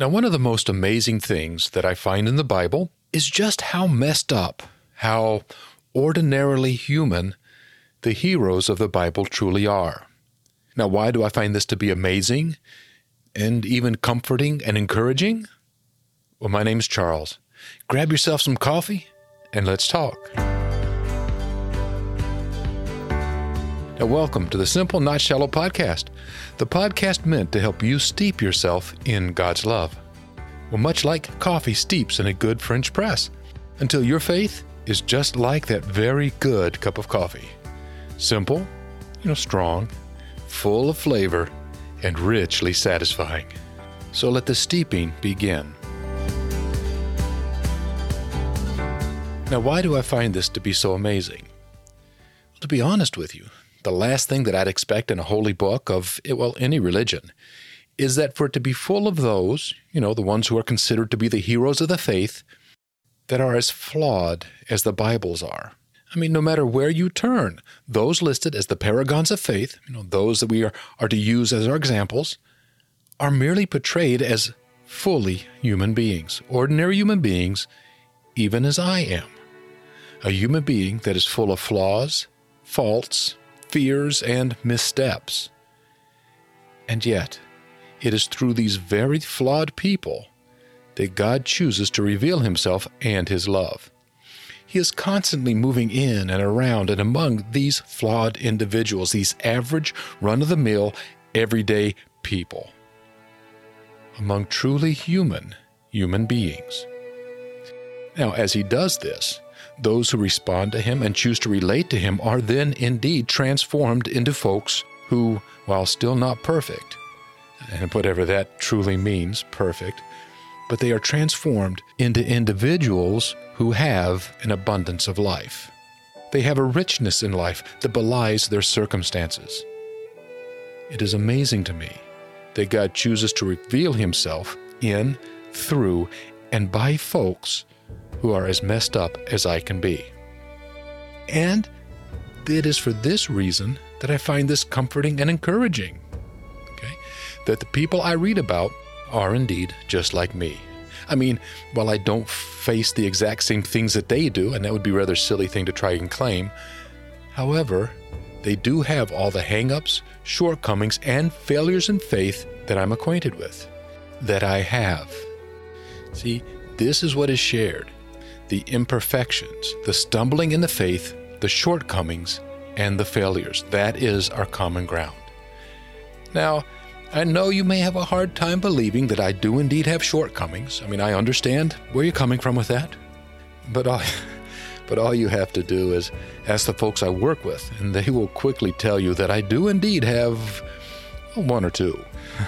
Now, one of the most amazing things that I find in the Bible is just how messed up, how ordinarily human the heroes of the Bible truly are. Now, why do I find this to be amazing and even comforting and encouraging? Well, my name's Charles. Grab yourself some coffee and let's talk. Welcome to the Simple Not Shallow podcast, the podcast meant to help you steep yourself in God's love. Well, much like coffee steeps in a good French press, until your faith is just like that very good cup of coffee. Simple, you know, strong, full of flavor, and richly satisfying. So let the steeping begin. Now, why do I find this to be so amazing? Well, to be honest with you, the last thing that I'd expect in a holy book of, eh, well, any religion is that for it to be full of those, you know, the ones who are considered to be the heroes of the faith, that are as flawed as the Bibles are. I mean, no matter where you turn, those listed as the paragons of faith, you know, those that we are, are to use as our examples, are merely portrayed as fully human beings, ordinary human beings, even as I am. A human being that is full of flaws, faults, fears, and missteps. And yet, it is through these very flawed people that God chooses to reveal Himself and His love. He is constantly moving in and around and among these flawed individuals, these average, run of the mill, everyday people, among truly human human beings. Now, as He does this, those who respond to him and choose to relate to him are then indeed transformed into folks who, while still not perfect, and whatever that truly means, perfect, but they are transformed into individuals who have an abundance of life. They have a richness in life that belies their circumstances. It is amazing to me that God chooses to reveal himself in, through, and by folks who are as messed up as I can be. And it is for this reason that I find this comforting and encouraging. Okay? That the people I read about are indeed just like me. I mean, while I don't face the exact same things that they do, and that would be rather silly thing to try and claim, however, they do have all the hangups, shortcomings, and failures in faith that I'm acquainted with, that I have. See, this is what is shared the imperfections, the stumbling in the faith, the shortcomings, and the failures. That is our common ground. Now, I know you may have a hard time believing that I do indeed have shortcomings. I mean, I understand where you're coming from with that. But all, but all you have to do is ask the folks I work with, and they will quickly tell you that I do indeed have one or two.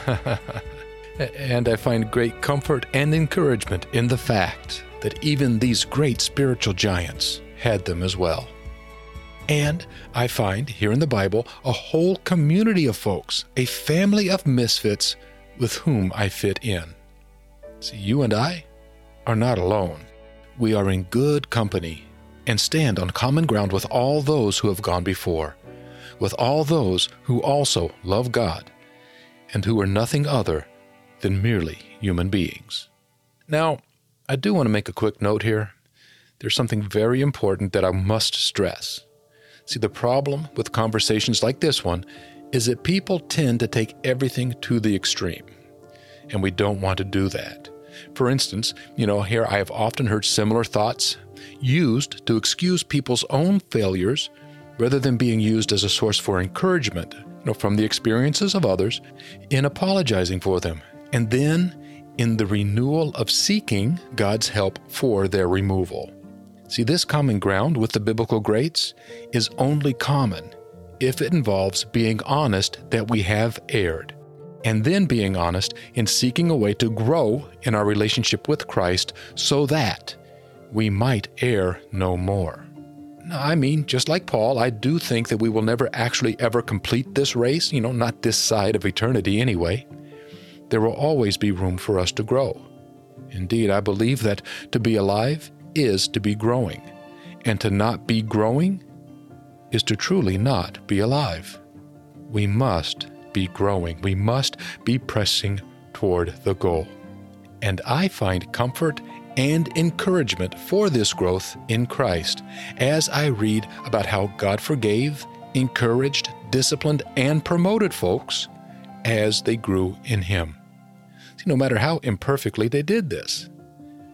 and I find great comfort and encouragement in the fact that even these great spiritual giants had them as well. And I find here in the Bible a whole community of folks, a family of misfits with whom I fit in. See, you and I are not alone. We are in good company and stand on common ground with all those who have gone before, with all those who also love God and who are nothing other than merely human beings. Now, I do want to make a quick note here. There's something very important that I must stress. See, the problem with conversations like this one is that people tend to take everything to the extreme, and we don't want to do that. For instance, you know, here I have often heard similar thoughts used to excuse people's own failures rather than being used as a source for encouragement you know, from the experiences of others in apologizing for them. And then in the renewal of seeking God's help for their removal. See, this common ground with the biblical greats is only common if it involves being honest that we have erred, and then being honest in seeking a way to grow in our relationship with Christ so that we might err no more. I mean, just like Paul, I do think that we will never actually ever complete this race, you know, not this side of eternity anyway there will always be room for us to grow. Indeed, I believe that to be alive is to be growing, and to not be growing is to truly not be alive. We must be growing, we must be pressing toward the goal. And I find comfort and encouragement for this growth in Christ as I read about how God forgave, encouraged, disciplined, and promoted folks as they grew in Him. No matter how imperfectly they did this.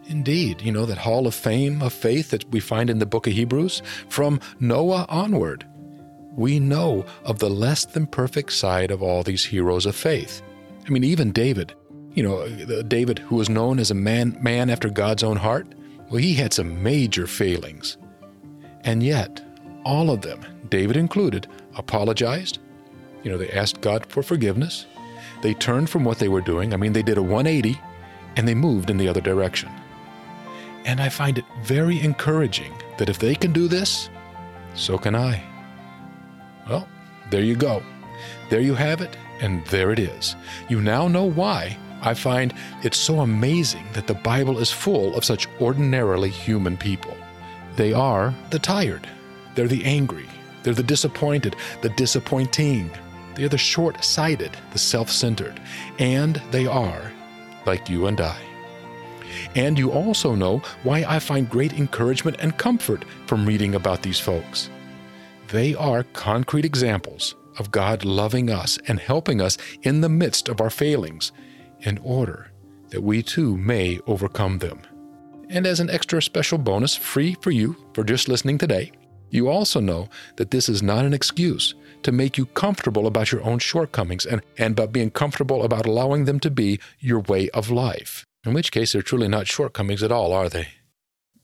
Indeed, you know, that hall of fame of faith that we find in the book of Hebrews, from Noah onward, we know of the less than perfect side of all these heroes of faith. I mean, even David, you know, David, who was known as a man, man after God's own heart, well, he had some major failings. And yet, all of them, David included, apologized. You know, they asked God for forgiveness. They turned from what they were doing. I mean, they did a 180 and they moved in the other direction. And I find it very encouraging that if they can do this, so can I. Well, there you go. There you have it, and there it is. You now know why I find it so amazing that the Bible is full of such ordinarily human people. They are the tired, they're the angry, they're the disappointed, the disappointing, they're the short sighted, the self centered, and they are like you and I. And you also know why I find great encouragement and comfort from reading about these folks. They are concrete examples of God loving us and helping us in the midst of our failings in order that we too may overcome them. And as an extra special bonus, free for you for just listening today, you also know that this is not an excuse to make you comfortable about your own shortcomings and, and about being comfortable about allowing them to be your way of life in which case they're truly not shortcomings at all, are they?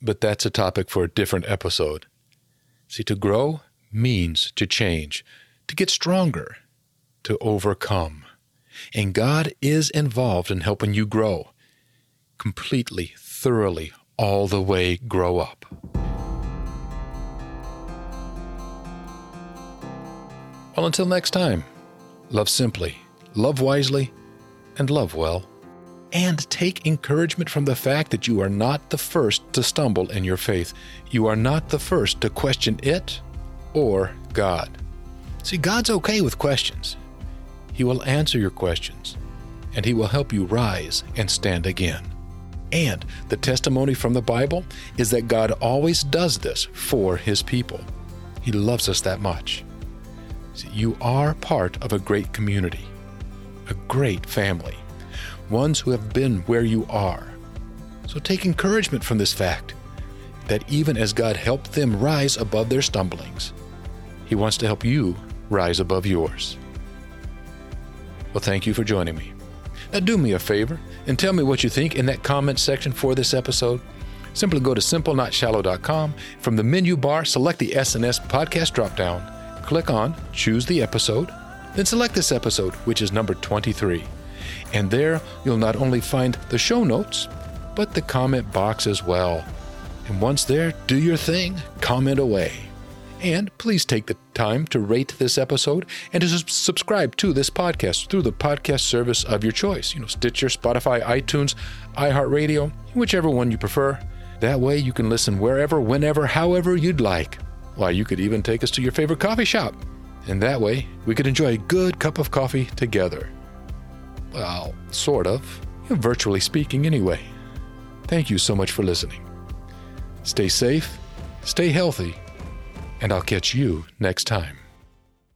But that's a topic for a different episode. See, to grow means to change, to get stronger, to overcome. And God is involved in helping you grow completely, thoroughly, all the way grow up. Well, until next time, love simply, love wisely, and love well and take encouragement from the fact that you are not the first to stumble in your faith. You are not the first to question it or God. See, God's okay with questions. He will answer your questions, and He will help you rise and stand again. And the testimony from the Bible is that God always does this for His people. He loves us that much. You are part of a great community, a great family ones who have been where you are. So take encouragement from this fact that even as God helped them rise above their stumblings, He wants to help you rise above yours. Well, thank you for joining me. Now, do me a favor and tell me what you think in that comment section for this episode. Simply go to simplenotshallow.com. From the menu bar, select the SNS podcast dropdown, click on Choose the Episode, then select this episode, which is number 23. And there you'll not only find the show notes, but the comment box as well. And once there, do your thing, comment away. And please take the time to rate this episode and to subscribe to this podcast through the podcast service of your choice. You know, Stitcher, Spotify, iTunes, iHeartRadio, whichever one you prefer. That way you can listen wherever, whenever, however you'd like. Why, you could even take us to your favorite coffee shop. And that way we could enjoy a good cup of coffee together. Well, sort of. Virtually speaking, anyway. Thank you so much for listening. Stay safe, stay healthy, and I'll catch you next time.